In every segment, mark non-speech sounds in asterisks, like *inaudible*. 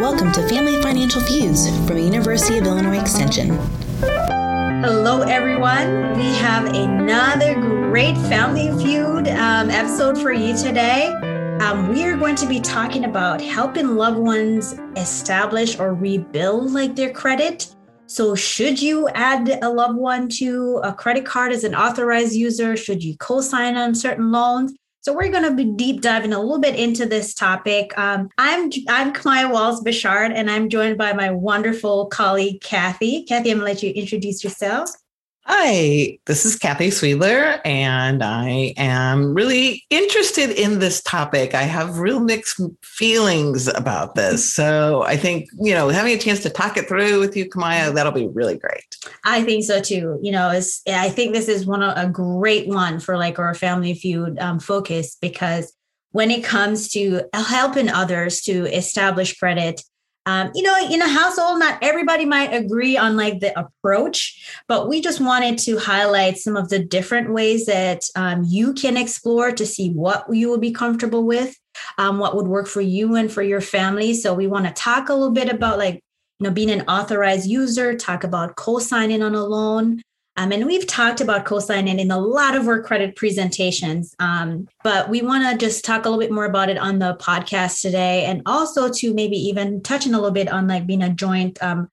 Welcome to Family Financial Views from University of Illinois Extension. Hello, everyone. We have another great Family Feud um, episode for you today. Um, we are going to be talking about helping loved ones establish or rebuild like their credit. So, should you add a loved one to a credit card as an authorized user? Should you co-sign on certain loans? So we're going to be deep diving a little bit into this topic. Um, I'm I'm Camaya Wallace-Bechard, and I'm joined by my wonderful colleague Kathy. Kathy, I'm going to let you introduce yourself. Hi, this is Kathy Sweedler, and I am really interested in this topic. I have real mixed feelings about this. So I think, you know, having a chance to talk it through with you, Camaya, that'll be really great. I think so too. You know, it's, I think this is one of a great one for like our family feud um, focus because when it comes to helping others to establish credit, um, you know, in a household, not everybody might agree on like the approach, but we just wanted to highlight some of the different ways that um, you can explore to see what you will be comfortable with, um, what would work for you and for your family. So we want to talk a little bit about like, you know, being an authorized user, talk about co-signing on a loan, um, and we've talked about co-signing in a lot of our credit presentations, um, but we want to just talk a little bit more about it on the podcast today, and also to maybe even touching a little bit on like being a joint um,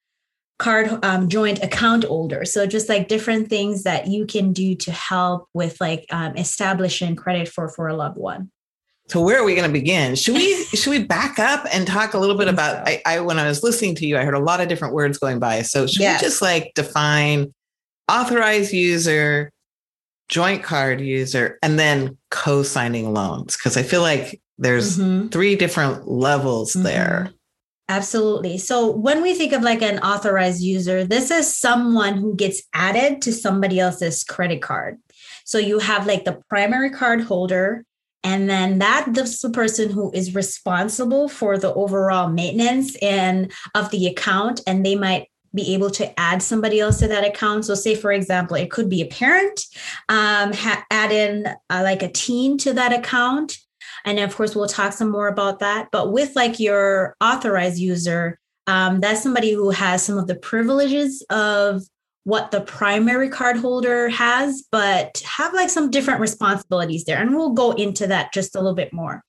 card um, joint account holder. So just like different things that you can do to help with like um, establishing credit for for a loved one. So where are we going to begin? Should we *laughs* should we back up and talk a little bit about? I, I, when I was listening to you, I heard a lot of different words going by. So should yes. we just like define authorized user, joint card user, and then co signing loans? Because I feel like there's mm-hmm. three different levels mm-hmm. there. Absolutely. So when we think of like an authorized user, this is someone who gets added to somebody else's credit card. So you have like the primary card holder, and then that is the person who is responsible for the overall maintenance and of the account, and they might be able to add somebody else to that account. So, say for example, it could be a parent, um, ha- add in uh, like a teen to that account, and of course we'll talk some more about that. But with like your authorized user, um, that's somebody who has some of the privileges of what the primary card holder has, but have like some different responsibilities there. And we'll go into that just a little bit more.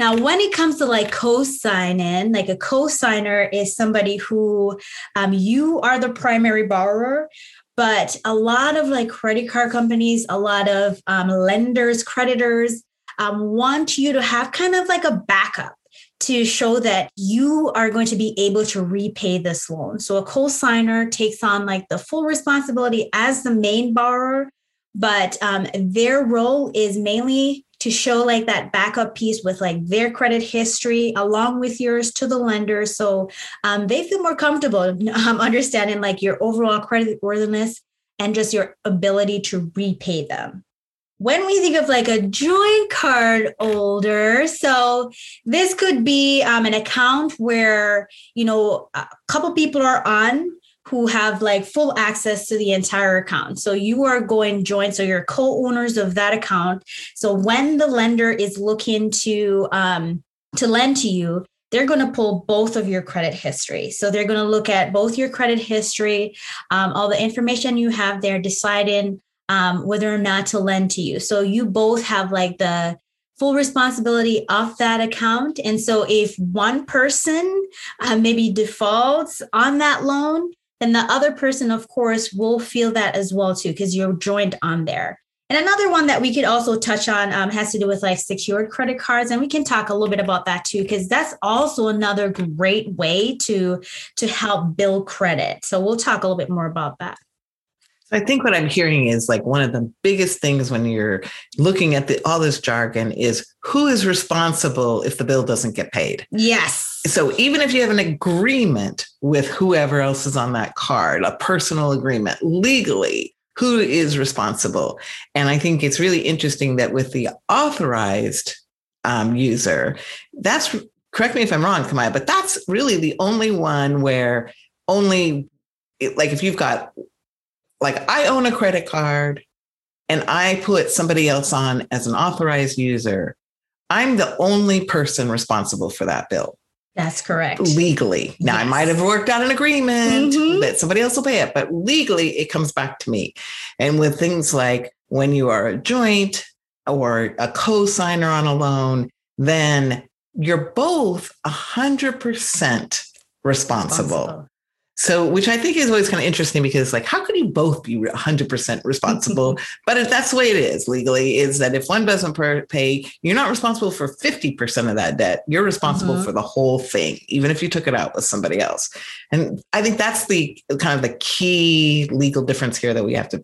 Now, when it comes to like co-sign-in, like a co-signer is somebody who um, you are the primary borrower, but a lot of like credit card companies, a lot of um, lenders, creditors um, want you to have kind of like a backup to show that you are going to be able to repay this loan. So a co-signer takes on like the full responsibility as the main borrower, but um, their role is mainly to show like that backup piece with like their credit history along with yours to the lender. So um, they feel more comfortable *laughs* um, understanding like your overall credit worthiness and just your ability to repay them. When we think of like a joint card holder so this could be um, an account where you know a couple people are on who have like full access to the entire account. So you are going joint, so you're co-owners of that account. So when the lender is looking to um, to lend to you, they're going to pull both of your credit history. So they're going to look at both your credit history, um, all the information you have there, deciding um, whether or not to lend to you. So you both have like the full responsibility of that account. And so if one person uh, maybe defaults on that loan, then the other person, of course, will feel that as well too, because you're joined on there. And another one that we could also touch on um, has to do with like secured credit cards, and we can talk a little bit about that too, because that's also another great way to to help build credit. So we'll talk a little bit more about that. I think what I'm hearing is like one of the biggest things when you're looking at the, all this jargon is who is responsible if the bill doesn't get paid. Yes. So even if you have an agreement with whoever else is on that card, a personal agreement legally, who is responsible? And I think it's really interesting that with the authorized um, user, that's correct me if I'm wrong, Camaya, but that's really the only one where only like if you've got like I own a credit card and I put somebody else on as an authorized user, I'm the only person responsible for that bill. That's correct. Legally. Now, Yes. I might have worked out an agreement Mhm. that somebody else will pay it, but legally it comes back to me. And with things like when you are a joint or a co signer on a loan, then you're both 100% responsible. So, which I think is always kind of interesting because, like, how could you both be 100% responsible? *laughs* but if that's the way it is legally, is that if one doesn't per- pay, you're not responsible for 50% of that debt. You're responsible Mhm. for the whole thing, even if you took it out with somebody else. And I think that's the kind of the key legal difference here that we have to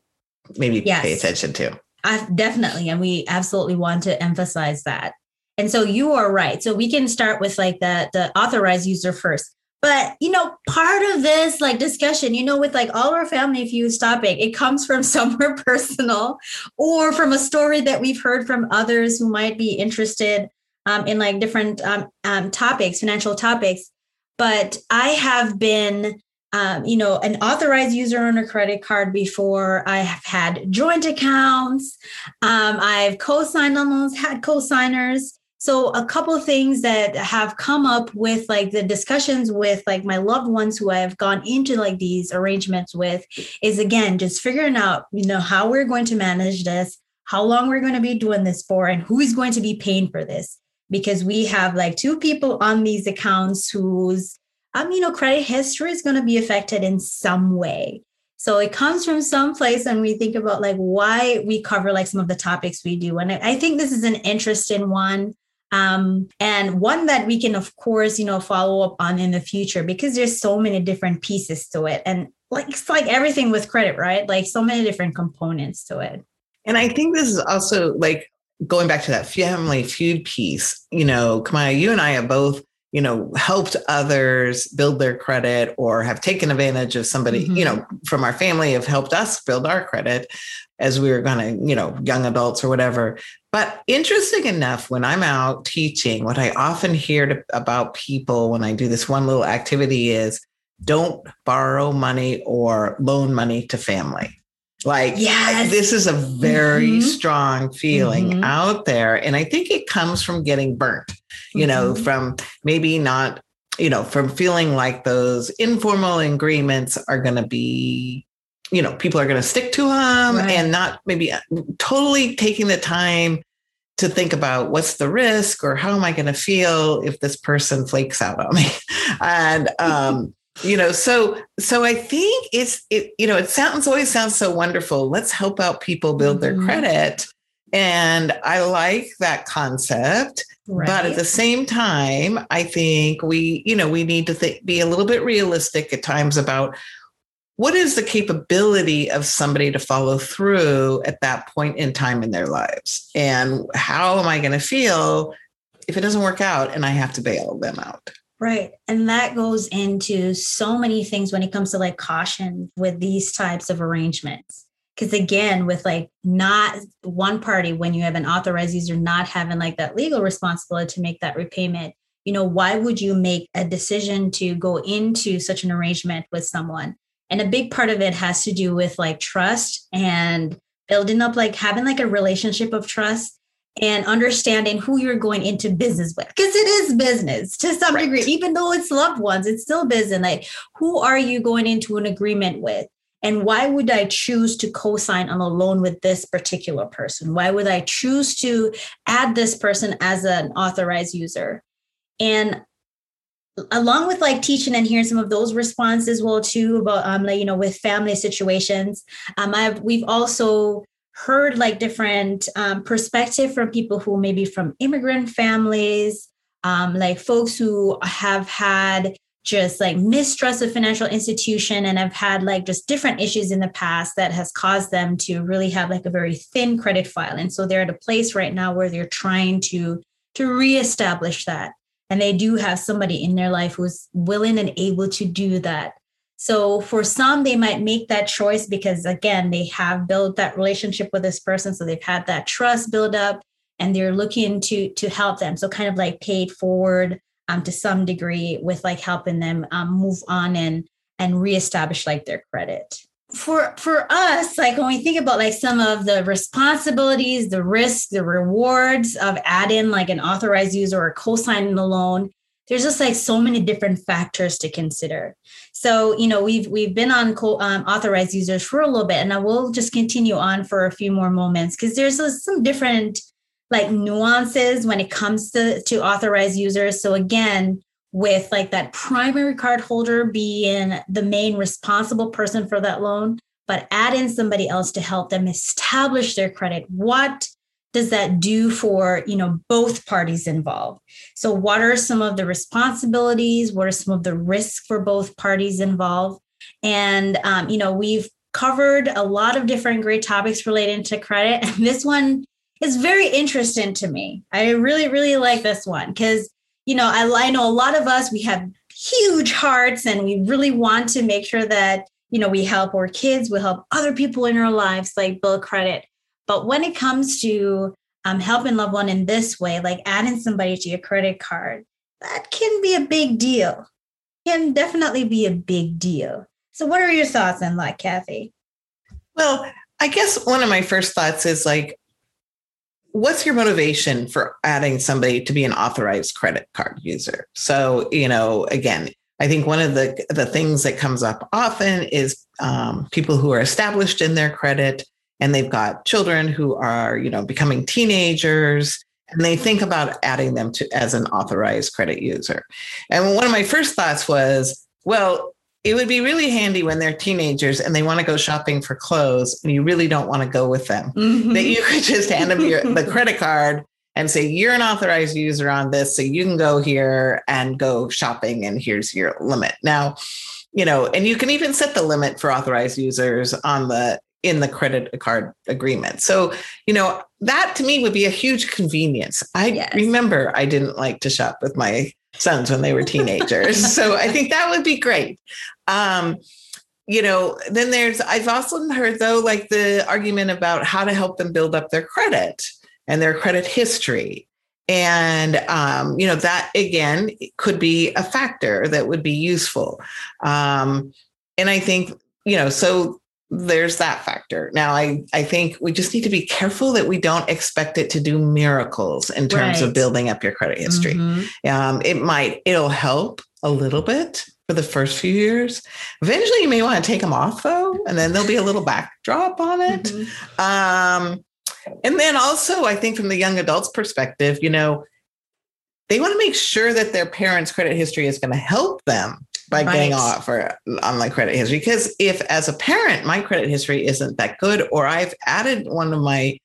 maybe Yes. pay attention to. I definitely, and we absolutely want to emphasize that. And so you are right. So we can start with like the the authorized user first. But you know, part of this like discussion, you know, with like all our family feuds topic, it it comes from *laughs* somewhere personal or from a story that we've heard from others who might be interested um, in like different um, um, topics, financial topics. But I have been um, you know, an authorized user on a credit card before. I have had joint accounts. Um, I've co-signed on loans, had co-signers. So a couple of things that have come up with like the discussions with like my loved ones who I've gone into like these arrangements with is again just figuring out, you know, how we're going to manage this, how long we're going to be doing this for, and who is going to be paying for this. Because we have like two people on these accounts whose um, you know, credit history is going to be affected in some way. So it comes from some place, and we think about like why we cover like some of the topics we do. And I I think this is an interesting one. Um, and one that we can, of course, you know, follow up on in the future because there's so many different pieces to it. And like it's like everything with credit, right? Like so many different components to it. And I think this is also like going back to that family feud piece. You know, Camaya, you and I have both, you know, helped others build their credit or have taken advantage of somebody, Mhm. you know, from our family have helped us build our credit as we were going to, you know, young adults or whatever. But interesting enough, when I'm out teaching, what I often hear to, about people when I do this one little activity is don't borrow money or loan money to family. Like, Yes. this is a very Mhm. strong feeling Mhm. out there. And I think it comes from getting burnt, you know, Mhm. from maybe not, you know, from feeling like those informal agreements are going to be, you know, people are going to stick to them Right. and not maybe uh, totally taking the time to think about what's the risk or how am I going to feel if this person flakes out on me. *laughs* and, um, you know so so i think it's it you know it sounds always sounds so wonderful let's help out people build their Mhm. credit and i like that concept but at the same time i think we you know we need to think, be a little bit realistic at times about what is the capability of somebody to follow through at that point in time in their lives and how am i going to feel if it doesn't work out and i have to bail them out Right. And that goes into so many things when it comes to like caution with these types of arrangements. Because again, with like not one party, when you have an authorized user not having like that legal responsibility to make that repayment, you know, why would you make a decision to go into such an arrangement with someone? And a big part of it has to do with like trust and building up, like having like a relationship of trust and understanding who you're going into business with. Because it is business to some Right. degree even though it's loved ones it's still business. Like who are you going into an agreement with? And why would i choose to co-sign on a loan with this particular person? Why would i choose to add this person as an authorized user? And along with like teaching and hearing some of those responses well too about um like you know with family situations um i've we've also heard like different um, perspective from people who maybe from immigrant families, um, like folks who have had just like mistrust of financial institution and have had like just different issues in the past that has caused them to really have like a very thin credit file. And so they're at a place right now where they're trying to to reestablish that. And they do have somebody in their life who's willing and able to do that. So for some, they might make that choice because again, they have built that relationship with this person. So they've had that trust build up and they're looking to to help them. So kind of like paid forward um, to some degree with like helping them um, move on and and reestablish like their credit. For for us, like when we think about like some of the responsibilities, the risks, the rewards of adding like an authorized user or co-signing a loan, there's just like so many different factors to consider. So, you know, we've we've been on co- um, authorized users for a little bit, and I will just continue on for a few more moments because there's some different like nuances when it comes to to authorized users. So again, with like that primary card holder being the main responsible person for that loan, but add in somebody else to help them establish their credit. What does that do for you know both parties involved? So what are some of the responsibilities? What are some of the risks for both parties involved? And um, you know we've covered a lot of different great topics relating to credit and this one is very interesting to me. I really really like this one because you know I, I know a lot of us we have huge hearts and we really want to make sure that you know we help our kids we help other people in our lives like build credit but when it comes to um, helping loved one in this way, like adding somebody to your credit card, that can be a big deal. Can definitely be a big deal. So, what are your thoughts on that, Kathy? Well, I guess one of my first thoughts is like, what's your motivation for adding somebody to be an authorized credit card user? So, you know, again, I think one of the the things that comes up often is um, people who are established in their credit and they've got children who are, you know, becoming teenagers and they think about adding them to as an authorized credit user. And one of my first thoughts was, well, it would be really handy when they're teenagers and they want to go shopping for clothes and you really don't want to go with them. Mm-hmm. That you could just hand them your, the credit *laughs* card and say, you're an authorized user on this. So you can go here and go shopping and here's your limit. Now, you know, and you can even set the limit for authorized users on the in the credit card agreement. So, you know, that to me would be a huge convenience. I yes. remember I didn't like to shop with my sons when they were teenagers. *laughs* so I think that would be great. Um, you know, then there's, I've also heard though, like the argument about how to help them build up their credit and their credit history. And, um, you know, that again could be a factor that would be useful. Um, and I think, you know, so there's that factor. Now, I, I think we just need to be careful that we don't expect it to do miracles in terms right. of building up your credit history. Mm-hmm. Um, it might, it'll help a little bit for the first few years. Eventually, you may want to take them off though, and then there'll be a little backdrop on it. Mm-hmm. Um, and then also, I think from the young adults' perspective, you know, they want to make sure that their parents' credit history is going to help them by right. getting off for online credit history. Because if, as a parent, my credit history isn't that good, or I've added one of my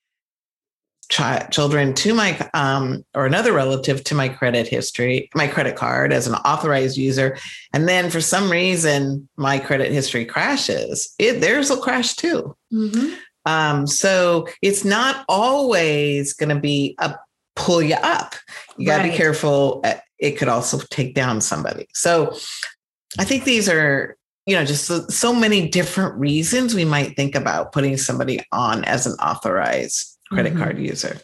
ch- children to my um, or another relative to my credit history, my credit card as an authorized user, and then for some reason my credit history crashes, it theirs will crash too. Mm-hmm. Um, so it's not always going to be a pull you up. You got to right. be careful. Uh, it could also take down somebody. So I think these are, you know, just so, so, many different reasons we might think about putting somebody on as an authorized credit mm-hmm. card user.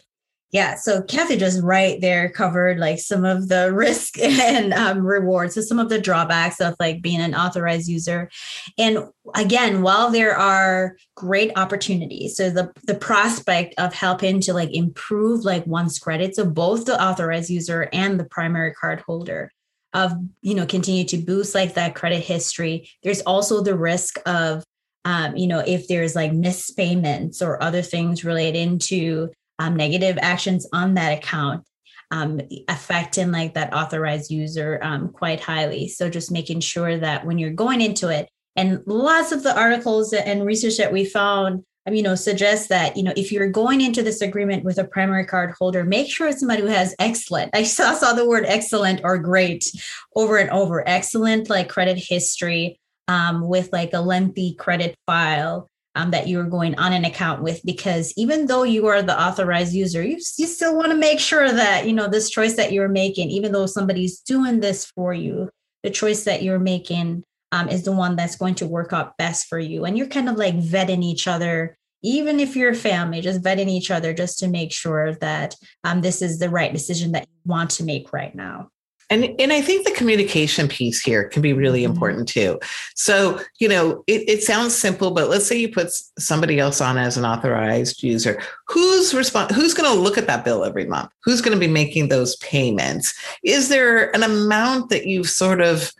Yeah, so Kathy just right there covered like some of the *laughs* risk and um, rewards, so some of the drawbacks of like being an authorized user. And again, while there are great opportunities, so the the prospect of helping to like improve like one's credits of both the authorized user and the primary card holder, of you know continue to boost like that credit history. There's also the risk of um, you know if there's like missed payments or other things relating to um, negative actions on that account um, affecting like that authorized user um, quite highly. So just making sure that when you're going into it and lots of the articles and research that we found you know, suggest that, you know, if you're going into this agreement with a primary card holder, make sure it's somebody who has excellent. *laughs* I saw, saw the word excellent or great over and over. Excellent like credit history um, with like a lengthy credit file um, that you're going on an account with because even though you are the authorized user you, you still want to make sure that you know this choice that you're making even though somebody's doing this for you the choice that you're making um, is the one that's going to work out best for you and you're kind of like vetting each other even if you're a family, just vetting each other just to make sure that um, this is the right decision that you want to make right now. And, and I think the communication piece here can be really mm-hmm. important too. So, you know, it, it sounds simple, but let's say you put somebody else on as an authorized user. Who's respond, who's going to look at that bill every month? Who's going to be making those payments? Is there an amount that you've sort of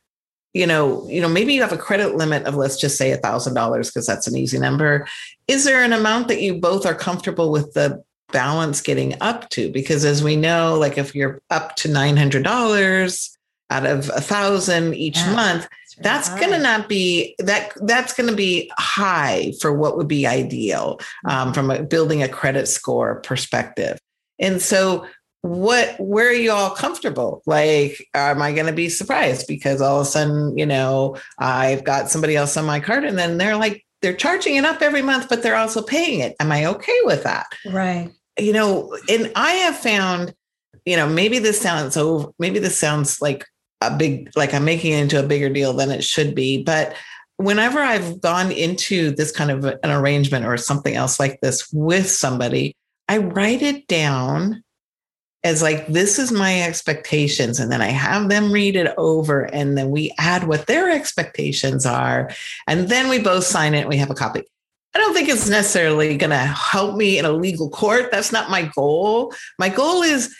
you know, you know, maybe you have a credit limit of let's just say a thousand dollars because that's an easy number. Is there an amount that you both are comfortable with the balance getting up to? Because as we know, like if you're up to nine hundred dollars out of a thousand each yeah, month, that's, to not be that. That's going to be high for what would be ideal um, from a, building a credit score perspective. And so what where are you all comfortable? Like am i going to be surprised? Because all of a sudden you know i've got somebody else on my card and then they're like they're charging it up every month but they're also paying it. Am i okay with that? Right. You know and i have found you know maybe this sounds so maybe this sounds like a big like i'm making it into a bigger deal than it should be but whenever i've gone into this kind of an arrangement or something else like this with somebody i write it down as like this is my expectations and then i have them read it over and then we add what their expectations are and then we both sign it and we have a copy. I don't think it's necessarily going to help me in a legal court. That's not my goal. My goal is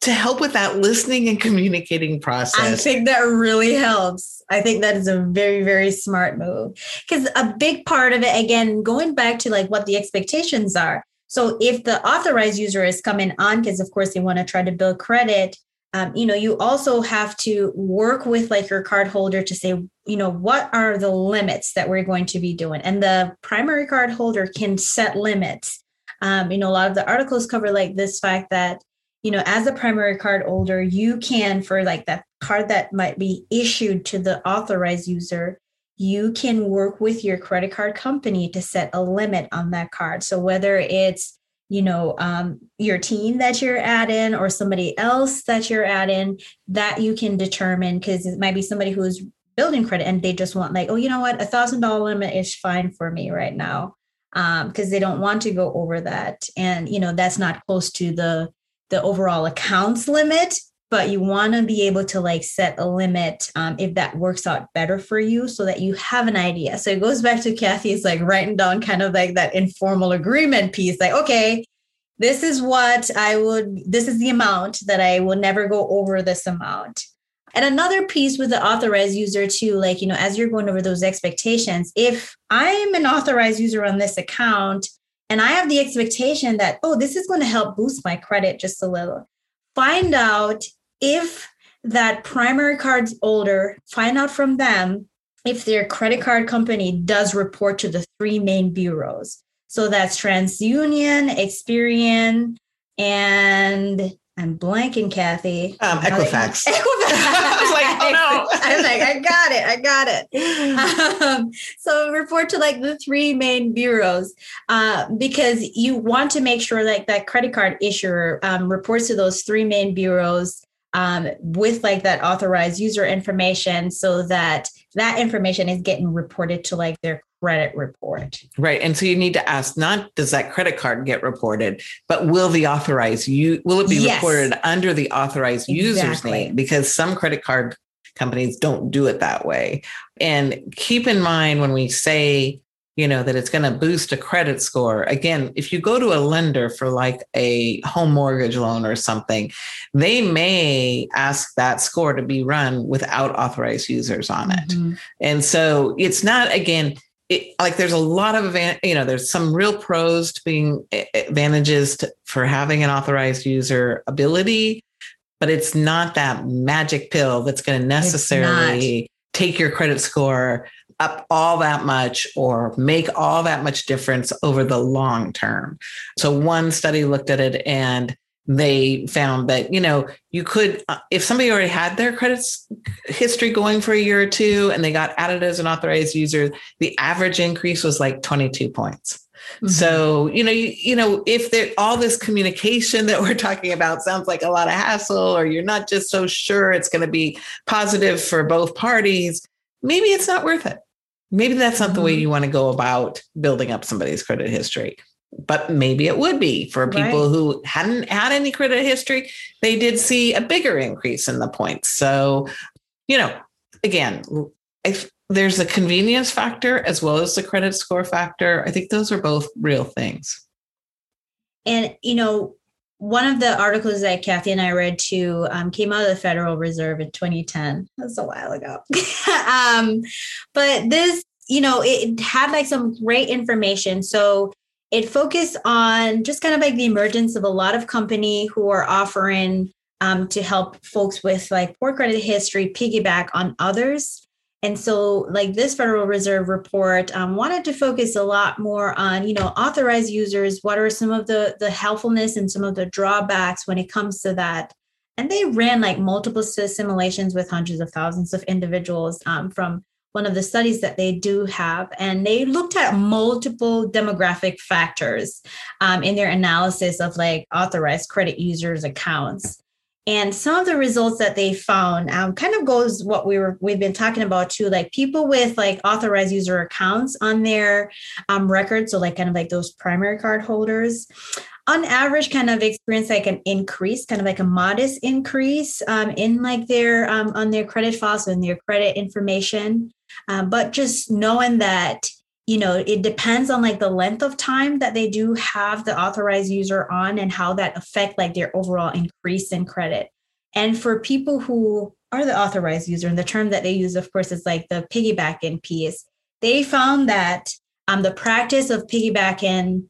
to help with that listening and communicating process. i think that really helps. I think that is a very very smart move. Because a big part of it again going back to like what the expectations are so if the authorized user is coming on, because of course they want to try to build credit, um, you know, you also have to work with like your card holder to say, you know, what are the limits that we're going to be doing? And the primary card holder can set limits. Um, you know, a lot of the articles cover like this fact that, you know, as a primary card holder, you can, for like that card that might be issued to the authorized user, you can work with your credit card company to set a limit on that card. So whether it's you know um, your team that you're adding or somebody else that you're adding that you can determine because it might be somebody who's building credit and they just want like oh you know what? A thousand dollar limit is fine for me right now because um, they don't want to go over that. And you know that's not close to the the overall accounts limit but you want to be able to like set a limit um, if that works out better for you so that you have an idea. So it goes back to kathy's like writing down kind of like that informal agreement piece like okay this is what i would this is the amount that i will never go over this amount. And another piece with the authorized user too like you know as you're going over those expectations if i'm an authorized user on this account and i have the expectation that oh this is going to help boost my credit just a little find out if that primary card's older, find out from them if their credit card company does report to the three main bureaus. So that's TransUnion, Experian, and I'm blanking, Kathy. Um, Equifax. *laughs* Equifax. I was like, oh no. I was like, I got it. I got it. Um, so report to like the three main bureaus uh, because you want to make sure like that credit card issuer um, reports to those three main bureaus um, with like that authorized user information so that that information is getting reported to like their credit report. Right. And so you need to ask not does that credit card get reported, but will the authorized you will it be yes. reported under the authorized exactly. user's name? Because some credit card companies don't do it that way. And keep in mind when we say you know that it's going to boost a credit score. Again if you go to a lender for like a home mortgage loan or something they may ask that score to be run without authorized users on it. Mm-hmm. and so it's not again it, like there's a lot of you know there's some real pros to being advantages to, for having an authorized user ability but it's not that magic pill that's going to necessarily take your credit score up all that much or make all that much difference over the long term. So one study looked at it and they found that you know you could uh, if somebody already had their credits history going for a year or two and they got added as an authorized user the average increase was like 22 points Mm-hmm. So, you know, you, you know, if there all this communication *laughs* that we're talking about sounds like a lot of hassle, or you're not just so sure it's going to be positive for both parties, maybe it's not worth it maybe that's not the way mm-hmm. you want to go about building up somebody's credit history but maybe it would be for people Right. who hadn't had any credit history. They did see a bigger increase in the points. So, you know, again, if there's a convenience factor as well as the credit score factor, I think those are both real things. And you know, one of the articles that Kathy and I read too um, came out of the Federal Reserve in 2010. That's a while ago. *laughs* um, but this, you know, it had like some great information. So it focused on just kind of like the emergence of a lot of company who are offering um, to help folks with like poor credit history piggyback on others. And so, like this Federal Reserve report um, wanted to focus a lot more on, you know, authorized users. What are some of the the helpfulness and some of the drawbacks when it comes to that? And they ran like multiple simulations with hundreds of thousands of individuals um, from one of the studies that they do have, and they looked at multiple demographic factors um, in their analysis of like authorized credit users' accounts. And some of the results that they found um, kind of goes what we were we've been talking about too, like people with like authorized user accounts on their um, record, so like kind of like those primary card holders, on average, kind of experience like an increase, kind of like a modest increase um, in like their um, on their credit files and their credit information. Um, but just knowing that you know it depends on like the length of time that they do have the authorized user on and how that affect like their overall increase in credit and for people who are the authorized user and the term that they use of course is like the piggybacking piece they found that um, the practice of piggybacking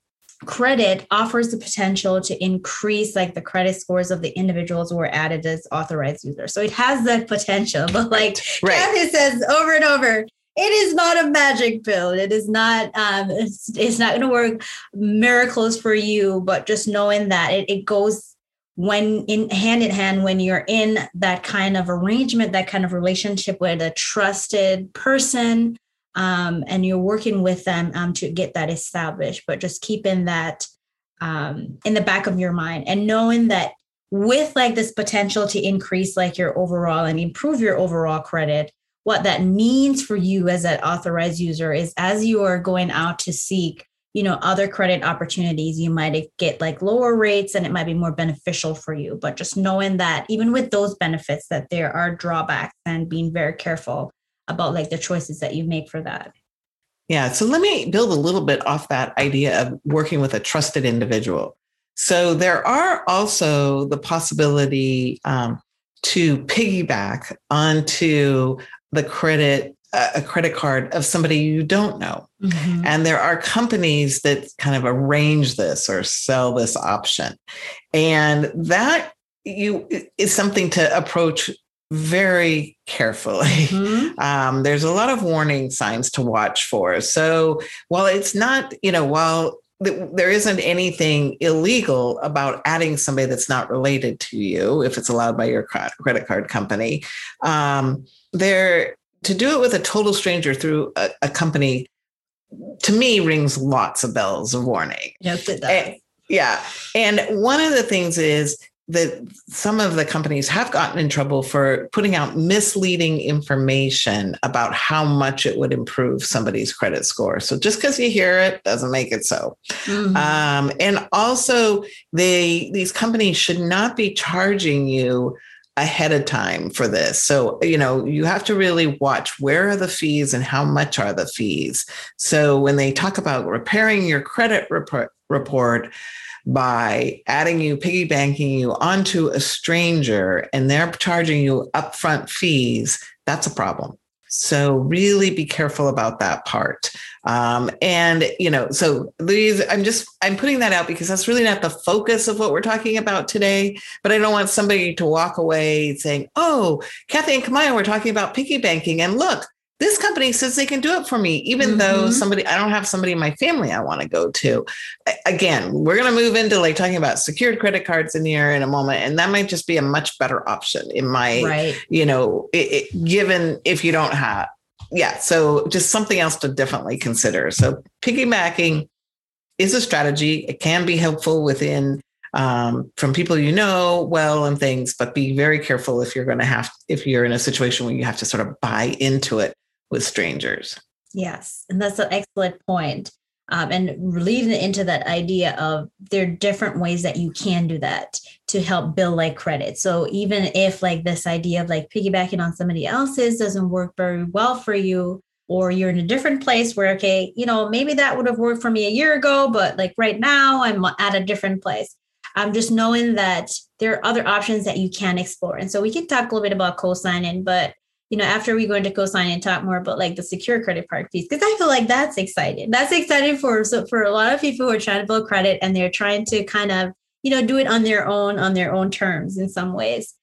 credit offers the potential to increase like the credit scores of the individuals who are added as authorized users so it has that potential *laughs* but like Right. Kathy says over and over, it is not a magic pill. It is not. Um, it's, it's not going to work miracles for you. But just knowing that it, it goes when in hand in hand when you're in that kind of arrangement, that kind of relationship with a trusted person, um, and you're working with them um, to get that established. But just keeping that um, in the back of your mind and knowing that with like this potential to increase like your overall and improve your overall credit what that means for you as an authorized user is as you are going out to seek you know other credit opportunities you might get like lower rates and it might be more beneficial for you but just knowing that even with those benefits that there are drawbacks and being very careful about like the choices that you make for that Yeah. So let me build a little bit off that idea of working with a trusted individual. So there are also the possibility um, to piggyback onto the credit, a credit card of somebody you don't know. And there are companies that kind of arrange this or sell this option. And that you is something to approach very carefully. *laughs* Mhm. Um, there's a lot of warning signs to watch for. So while it's not, you know, while there isn't anything illegal about adding somebody that's not related to you, if it's allowed by your credit card company, um, there to do it with a total stranger through a, a company, to me, rings lots of bells of warning. yes it does Eh, Yeah. And one of the things is that some of the companies have gotten in trouble for putting out misleading information about how much it would improve somebody's credit score. So just because you hear it doesn't make it so. Mhm. Um, and also, they these companies should not be charging you ahead of time for this. So, you know, you have to really watch where are the fees and how much are the fees. So, when they talk about repairing your credit report, report by adding you, piggybacking you onto a stranger and they're charging you upfront fees, that's a problem. So really be careful about that part. Um, and you know, so these I'm just I'm putting that out because that's really not the focus of what we're talking about today. But I don't want somebody to walk away saying, "Oh, Kathy and Camaya were talking about piggybacking, and look, this company says they can do it for me, even though Mhm. somebody I don't have somebody in my family I want to go to." Again, we're going to move into like talking about secured credit cards in here in a moment, and that might just be a much better option in my right you know, it, it, given if you don't have, yeah. So just something else to definitely consider. So piggybacking is a strategy. It can be helpful within um, from people you know well and things, but be very careful if you're going to have if you're in a situation where you have to sort of buy into it with strangers. Yes, and that's an excellent point. um, and leading into that idea of there are different ways that you can do that to help build like credit. So even if like this idea of like piggybacking on somebody else's doesn't work very well for you, or you're in a different place where okay, you know maybe that would have worked for me a year ago, but like right now I'm at a different place. I'm just knowing that there are other options that you can explore. And so we can talk a little bit about co-signing, but you know, after we go into co-sign and talk more about like the secure credit card piece, because I feel like that's exciting. That's exciting for so for a lot of people who are trying to build credit and they're trying to kind of, you know, do it on their own, on their own terms in some ways.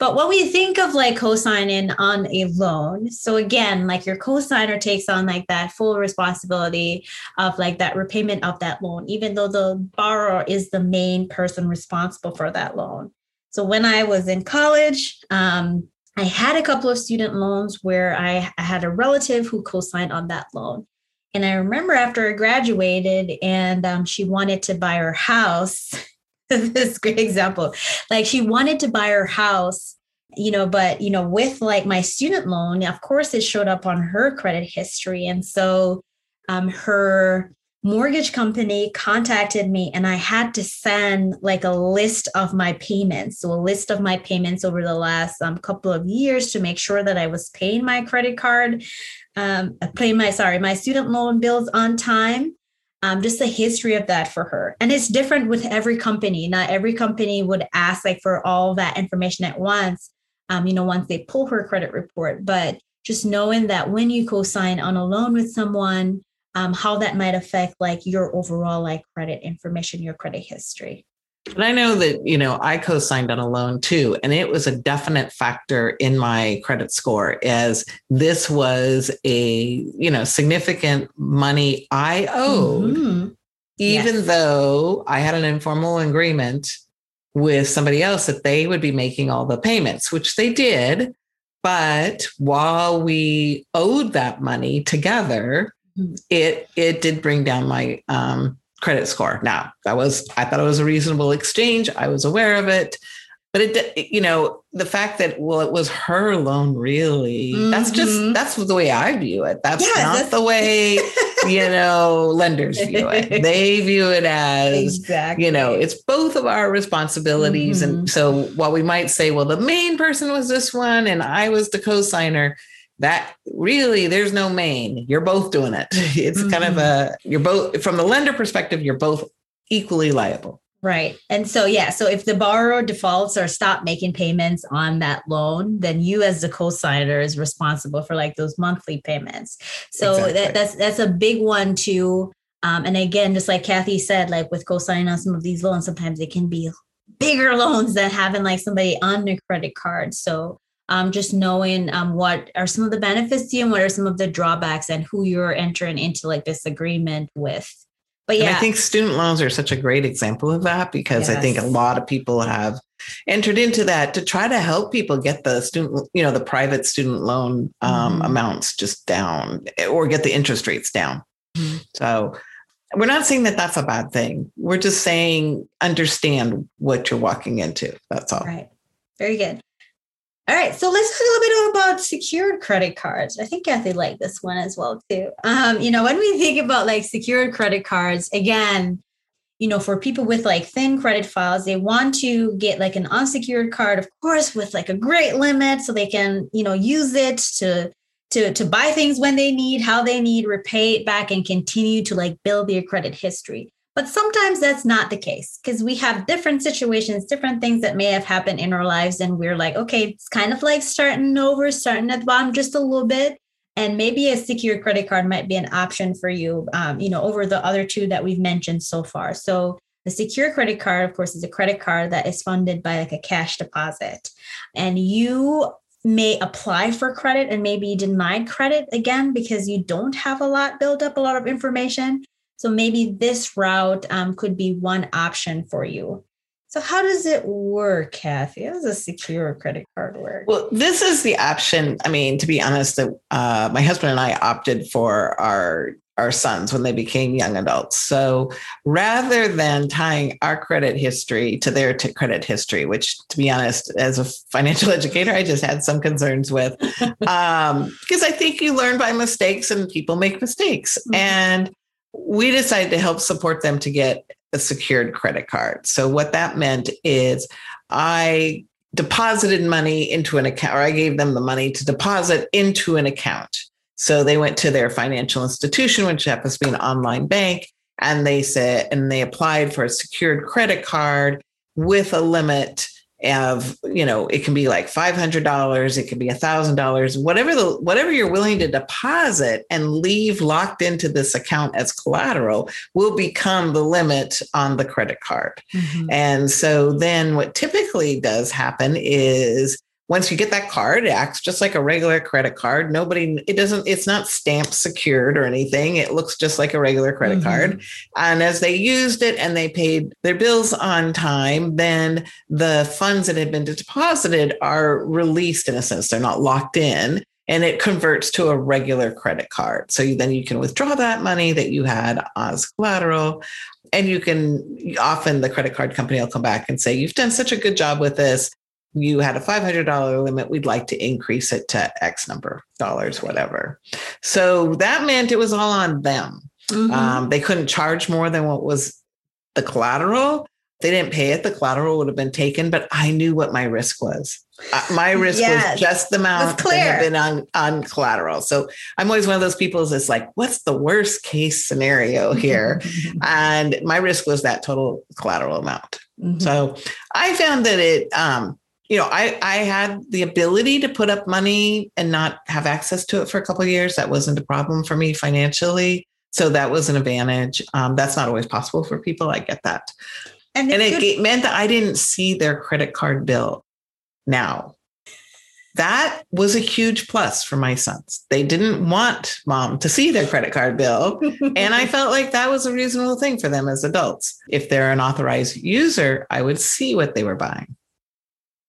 But when we think of like co-signing on a loan, so again, like your co-signer takes on like that full responsibility of like that repayment of that loan, even though the borrower is the main person responsible for that loan. So when I was in college, um, I had a couple of student loans where I, I had a relative who co signed on that loan. And I remember after I graduated and um, she wanted to buy her house. *laughs* this is great example. Like she wanted to buy her house, you know, but, you know, with like my student loan, of course, it showed up on her credit history. And so um, her mortgage company contacted me and I had to send like a list of my payments. So a list of my payments over the last um, couple of years to make sure that I was paying my credit card, um, paying my, sorry, my student loan bills on time. Um, just the history of that for her. And it's different with every company. Not every company would ask like for all that information at once, um, you know, once they pull her credit report. But just knowing that when you co-sign on a loan with someone, um, how that might affect like your overall like credit information, your credit history. And I know that, you know, I co-signed on a loan too, and it was a definite factor in my credit score as this was a, you know, significant money I owed, mm-hmm. even yes. though I had an informal agreement with somebody else that they would be making all the payments, which they did. But while we owed that money together, it it did bring down my um, credit score. Now that was I thought it was a reasonable exchange. I was aware of it, but it you know the fact that well it was her loan really mm-hmm. that's just that's the way I view it. That's yeah, not that's- the way you *laughs* know lenders view it. They view it as exactly. you know it's both of our responsibilities, mm-hmm. and so while we might say well the main person was this one and I was the co-signer that really there's no main you're both doing it *laughs* it's mm-hmm. kind of mm-hmm. a you're both from the lender perspective you're both equally liable right and so yeah so if the borrower defaults or stop making payments on that loan then you as the co-signer is responsible for like those monthly payments so exactly. that, that's that's a big one too um, and again just like kathy said like with co-signing on some of these loans sometimes it can be bigger *laughs* loans than having like somebody on the credit card so um, just knowing um, what are some of the benefits to you and what are some of the drawbacks and who you're entering into like this agreement with. But yeah, and I think student loans are such a great example of that because yes. I think a lot of people have entered into that to try to help people get the student, you know, the private student loan um, mm-hmm. amounts just down or get the interest rates down. Mm-hmm. So we're not saying that that's a bad thing. We're just saying understand what you're walking into. That's all. Right. Very good. All right, so let's talk a little bit about secured credit cards. I think Kathy liked this one as well too. Um, you know, when we think about like secured credit cards, again, you know, for people with like thin credit files, they want to get like an unsecured card, of course, with like a great limit, so they can, you know, use it to to to buy things when they need, how they need, repay it back, and continue to like build their credit history. But sometimes that's not the case because we have different situations, different things that may have happened in our lives. And we're like, okay, it's kind of like starting over, starting at the bottom just a little bit. And maybe a secure credit card might be an option for you, um, you know, over the other two that we've mentioned so far. So the secure credit card, of course, is a credit card that is funded by like a cash deposit. And you may apply for credit and maybe denied credit again because you don't have a lot built up, a lot of information. So maybe this route um, could be one option for you. So how does it work, Kathy? How does a secure credit card work? Well, this is the option. I mean, to be honest, uh, my husband and I opted for our our sons when they became young adults. So rather than tying our credit history to their t- credit history, which to be honest, as a financial *laughs* educator, I just had some concerns with, *laughs* um, because I think you learn by mistakes and people make mistakes. Mm-hmm. And we decided to help support them to get a secured credit card. So what that meant is I deposited money into an account, or I gave them the money to deposit into an account. So they went to their financial institution, which happens to be an online bank, and they said, and they applied for a secured credit card with a limit of you know it can be like $500 it can be $1000 whatever the whatever you're willing to deposit and leave locked into this account as collateral will become the limit on the credit card mm-hmm. and so then what typically does happen is once you get that card, it acts just like a regular credit card. Nobody, it doesn't, it's not stamp secured or anything. It looks just like a regular credit mm-hmm. card. And as they used it and they paid their bills on time, then the funds that had been deposited are released in a sense. They're not locked in and it converts to a regular credit card. So then you can withdraw that money that you had as collateral. And you can often the credit card company will come back and say, You've done such a good job with this you had a $500 limit, we'd like to increase it to X number of dollars, whatever. So that meant it was all on them. Mm-hmm. Um, they couldn't charge more than what was the collateral. They didn't pay it, the collateral would have been taken, but I knew what my risk was. Uh, my risk yes. was just the amount that had been on, on collateral. So I'm always one of those people that's like, what's the worst case scenario *laughs* here? and my risk was that total collateral amount. Mm-hmm. So I found that it, um, you know, I I had the ability to put up money and not have access to it for a couple years. That wasn't a problem for me financially, so that was an advantage. Um, that's not always possible for people. I get that, and, and it, it meant that I didn't see their credit card bill. Now, that was a huge plus for my sons. They didn't want mom to see their credit card bill. *laughs* and I felt like that was a reasonable thing for them as adults. If they're an authorized user, I would see what they were buying.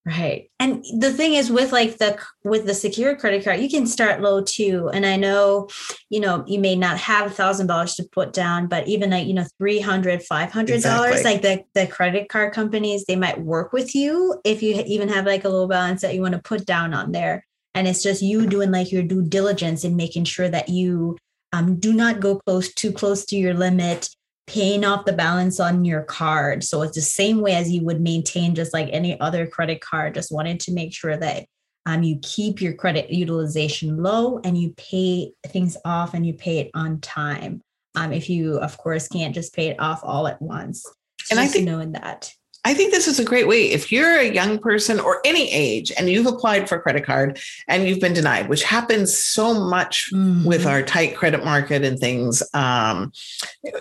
Right. And the thing is with like the with the secure credit card, you can start low too. And I know, you know, you may not have a thousand dollars to put down, but even like, you know, 300, 500 dollars, exactly. like the, the credit card companies, they might work with you if you even have like a low balance that you want to put down on there. And it's just you doing like your due diligence and making sure that you um, do not go close too close to your limit paying off the balance on your card. So it's the same way as you would maintain just like any other credit card. Just wanted to make sure that um, you keep your credit utilization low and you pay things off and you pay it on time. Um, if you, of course, can't just pay it off all at once. And I think knowing that. I think this is a great way. If you're a young person or any age and you've applied for a credit card and you've been denied, which happens so much mm-hmm. with our tight credit market and things, um,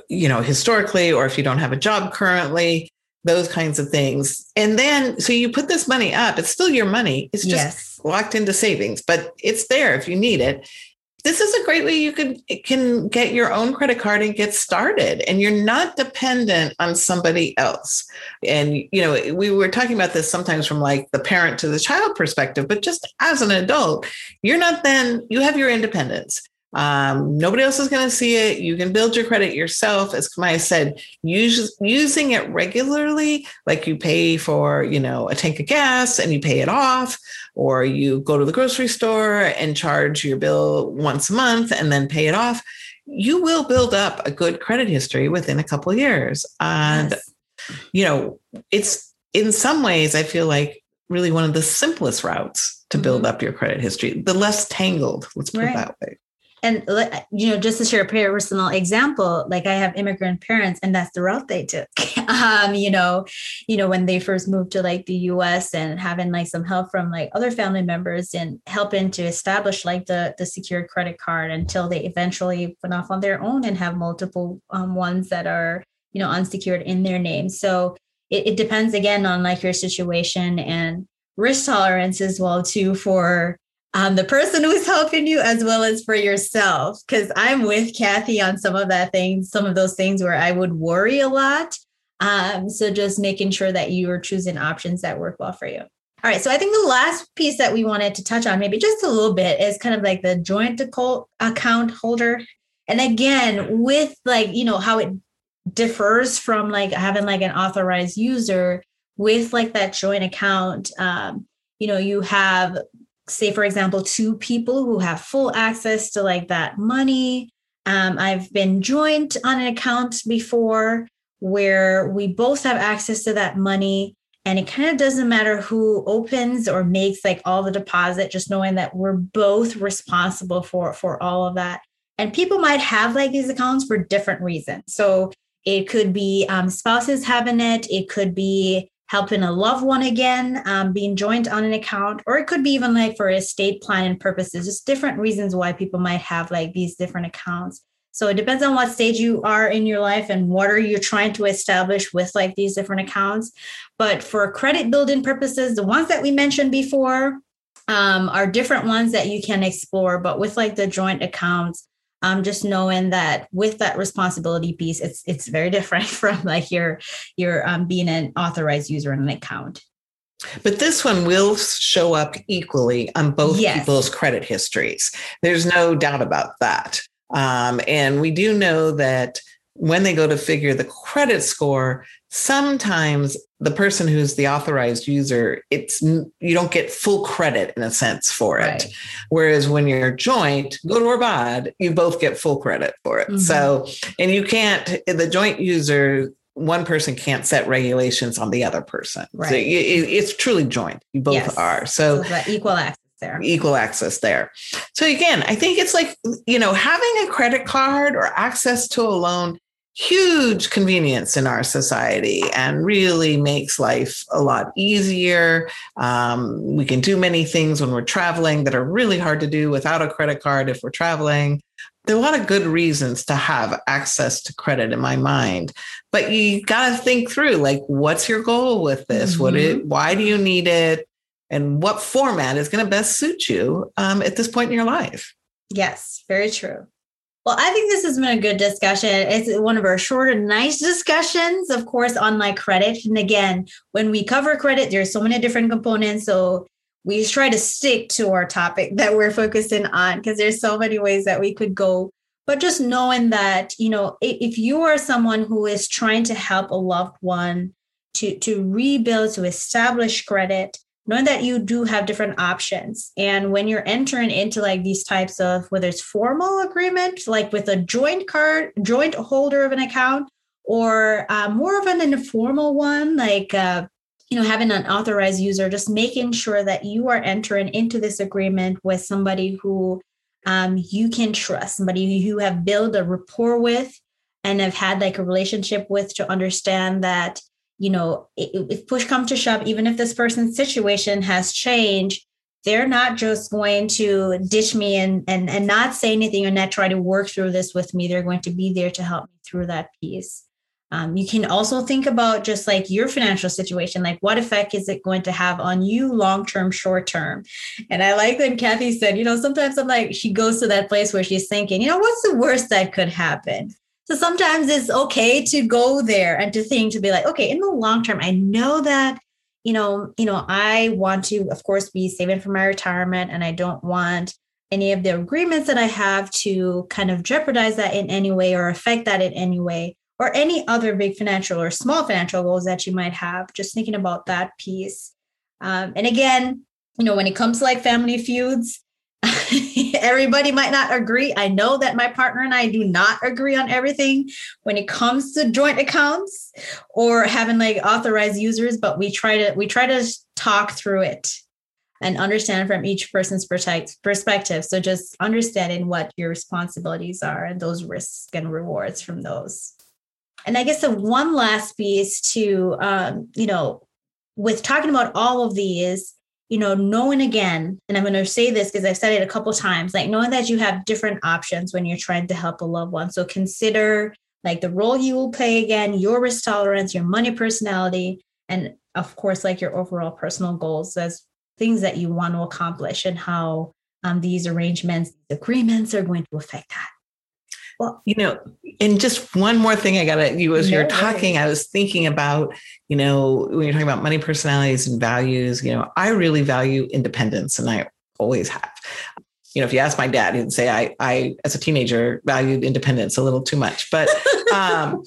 you know, historically, or if you don't have a job currently, those kinds of things. And then, so you put this money up, it's still your money, it's just yes. locked into savings, but it's there if you need it this is a great way you can can get your own credit card and get started and you're not dependent on somebody else and you know we were talking about this sometimes from like the parent to the child perspective but just as an adult you're not then you have your independence um, nobody else is going to see it. You can build your credit yourself. As Camaya said, use, using it regularly, like you pay for, you know, a tank of gas and you pay it off, or you go to the grocery store and charge your bill once a month and then pay it off. You will build up a good credit history within a couple years. And, yes. you know, it's in some ways, I feel like really one of the simplest routes to build mm-hmm. up your credit history, the less tangled, let's put right. it that way and you know just to share a personal example like i have immigrant parents and that's the route they took. *laughs* Um you know you know when they first moved to like the us and having like some help from like other family members and helping to establish like the the secured credit card until they eventually went off on their own and have multiple um, ones that are you know unsecured in their name. So it, it depends again on like your situation and risk tolerance as well too for um, the person who's helping you as well as for yourself. Because I'm with Kathy on some of that things, some of those things where I would worry a lot. Um, so just making sure that you are choosing options that work well for you. All right. So I think the last piece that we wanted to touch on, maybe just a little bit, is kind of like the joint account holder. And again, with like, you know, how it differs from like having like an authorized user with like that joint account. Um, you know, you have say for example two people who have full access to like that money Um, I've been joint on an account before where we both have access to that money. And it kind of doesn't matter who opens or makes like all the deposit, just knowing that we're both responsible for, for all of that. And people might have like these accounts for different reasons. So it could be um, spouses having it, it could be helping a loved one again, um, being joined on an account, or it could be even like for estate planning purposes, just different reasons why people might have like these different accounts. So it depends on what stage you are in your life and what are you trying to establish with like these different accounts. But for credit building purposes, the ones that we mentioned before um, are different ones that you can explore. But with like the joint accounts, um, just knowing that with that responsibility piece, it's it's very *laughs* different from like your your um, being an authorized user in an account. But this one will show up equally on both yes. people's credit histories. There's no doubt about that. Um, and we do know that when they go to figure the credit score, sometimes the person who's the authorized user, it's you don't get full credit in a sense for it. Right. Whereas when you're joint, good or bad, you both get full credit for it. Mm-hmm. So, and you can't the joint user one person can't set regulations on the other person. Right. So it, it's truly joint. You both yes. are. So, so equal access there. Equal access there. So again, I think it's like, you know, having a credit card or access to a loan huge convenience in our society and really makes life a lot easier. Um, we can do many things when we're traveling that are really hard to do without a credit card if we're traveling. There are a lot of good reasons to have access to credit in my mind, but you got to think through like, what's your goal with this? Mm-hmm. What it, why do you need it? And what format is going to best suit you um, at this point in your life? Yes, very true. Well, I think this has been a good discussion. It's one of our short and nice discussions, of course, on like credit. And again, when we cover credit, there's so many different components. So we try to stick to our topic that we're focusing on because there's so many ways that we could go. But just knowing that, you know, if you are someone who is trying to help a loved one to, to rebuild, to establish credit, knowing that you do have different options. And when you're entering into like these types of whether it's formal agreement like with a joint card joint holder of an account or uh, more of an informal one like uh, you know having an authorized user just making sure that you are entering into this agreement with somebody who um, you can trust somebody who you have built a rapport with and have had like a relationship with to understand that you know, if push comes to shove, even if this person's situation has changed, they're not just going to ditch me and, and, and not say anything or not try to work through this with me. They're going to be there to help me through that piece. Um, you can also think about just like your financial situation, like what effect is it going to have on you long term, short term? And I like that Kathy said, you know, sometimes I'm like, she goes to that place where she's thinking, you know, what's the worst that could happen? So sometimes it's okay to go there and to think to be like, okay, in the long term, I know that, you know, you know, I want to, of course, be saving for my retirement and I don't want any of the agreements that I have to kind of jeopardize that in any way or affect that in any way, or any other big financial or small financial goals that you might have. Just thinking about that piece. Um, and again, you know, when it comes to like family feuds, *laughs* Everybody might not agree. I know that my partner and I do not agree on everything when it comes to joint accounts or having like authorized users, but we try to we try to talk through it and understand from each person's perspective. So just understanding what your responsibilities are and those risks and rewards from those. And I guess the one last piece to um, you know, with talking about all of these you know, knowing again, and I'm going to say this because I've said it a couple times, like knowing that you have different options when you're trying to help a loved one. So consider like the role you will play again, your risk tolerance, your money personality, and of course, like your overall personal goals as things that you want to accomplish and how um, these arrangements, agreements are going to affect that. Well, you know, and just one more thing I got to, you, as no you're talking, I was thinking about, you know, when you're talking about money personalities and values, you know, I really value independence and I always have. You know, if you ask my dad, he'd say I, I, as a teenager, valued independence a little too much. But, *laughs* um,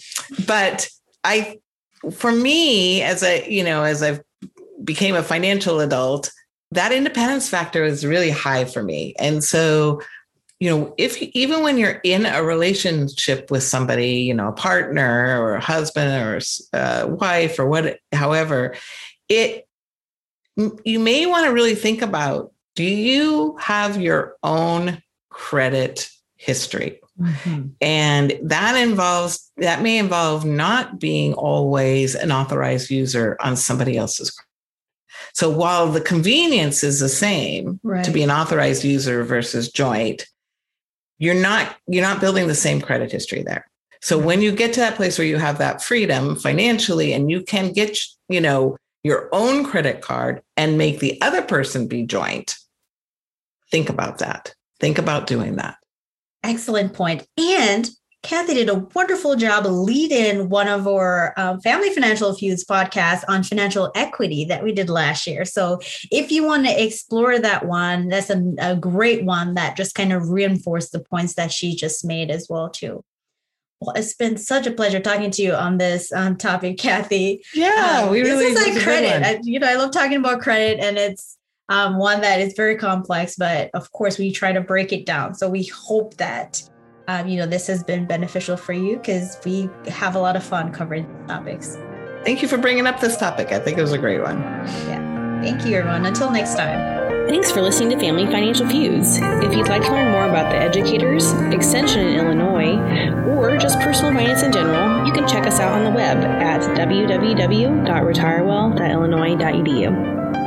but I, for me, as a, you know, as I've became a financial adult, that independence factor is really high for me. And so you know, if even when you're in a relationship with somebody, you know, a partner or a husband or a wife or what, however, it, you may want to really think about do you have your own credit history? Mm-hmm. And that involves, that may involve not being always an authorized user on somebody else's credit. So while the convenience is the same right. to be an authorized user versus joint, you're not you're not building the same credit history there. So mm-hmm. when you get to that place where you have that freedom financially and you can get, you know, your own credit card and make the other person be joint, think about that. Think about doing that. Excellent point. And Kathy did a wonderful job leading one of our um, Family Financial Feuds podcasts on financial equity that we did last year. So if you want to explore that one, that's a, a great one that just kind of reinforced the points that she just made as well too. Well, it's been such a pleasure talking to you on this um, topic, *laughs* Kathy. Yeah, um, we really. This is like credit. I, you know, I love talking about credit, and it's um, one that is very complex. But of course, we try to break it down. So we hope that um, you know, this has been beneficial for you because we have a lot of fun covering topics. Thank you for bringing up this topic. I think it was a great one. Yeah. Thank you, everyone. Until next time. Thanks for listening to Family Financial Feuds. If you'd like to learn more about the educators, extension in Illinois, or just personal finance in general, you can check us out on the web at www.retirewell.illinois.edu.